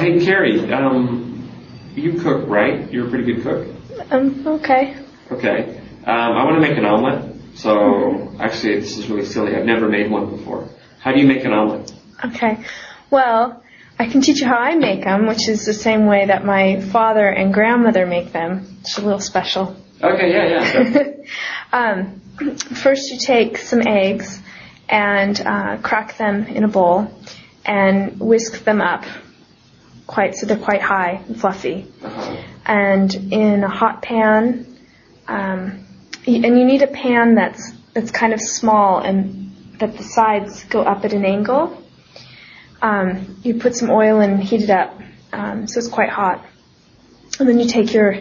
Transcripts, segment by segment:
hey, Kerri, um, you cook, right? You're a pretty good cook. Um, okay. Okay. Um, I want to make an omelet. So actually, this is really silly. I've never made one before. How do you make an omelet? Okay. Well, I can teach you how I make them, which is the same way that my father and grandmother make them. It's a little special. Okay, yeah, yeah. um, first, you take some eggs and uh, crack them in a bowl and whisk them up quite so they're quite high and fluffy. Uh-huh. And in a hot pan, um, and you need a pan that's that's kind of small and that the sides go up at an angle. Um, you put some oil and heat it up um, so it's quite hot. And then you take your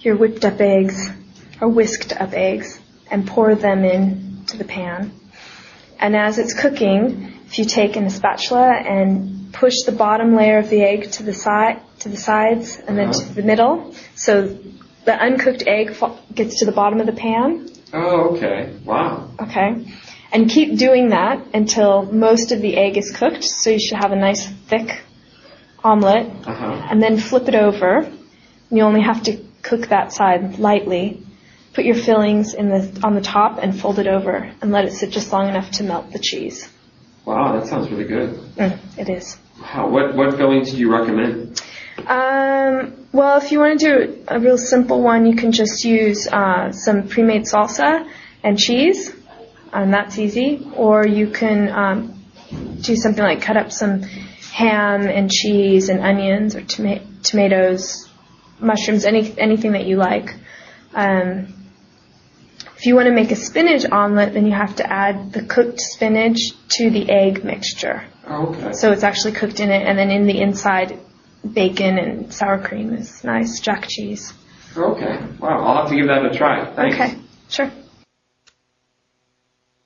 your whipped up eggs or whisked up eggs and pour them into the pan. And as it's cooking, if you take in a spatula and push the bottom layer of the egg to the side, to the sides, and then to the middle, so the uncooked egg gets to the bottom of the pan. Oh, okay. Wow. Okay. And keep doing that until most of the egg is cooked, so you should have a nice thick omelet. Uh-huh. And then flip it over. You only have to cook that side lightly. Put your fillings in the on the top and fold it over and let it sit just long enough to melt the cheese. Wow, that sounds really good. Mm, it is. Wow, what what fillings do you recommend? Um, well, if you want to do a real simple one, you can just use uh, some pre-made salsa and cheese, and that's easy. Or you can um, do something like cut up some ham and cheese and onions or toma- tomatoes, mushrooms, any anything that you like. Um, if you want to make a spinach omelet, then you have to add the cooked spinach to the egg mixture. Oh, okay. So it's actually cooked in it, and then in the inside, bacon and sour cream is nice, jack cheese. Okay. Wow, I'll have to give that a try. Thanks. Okay, sure.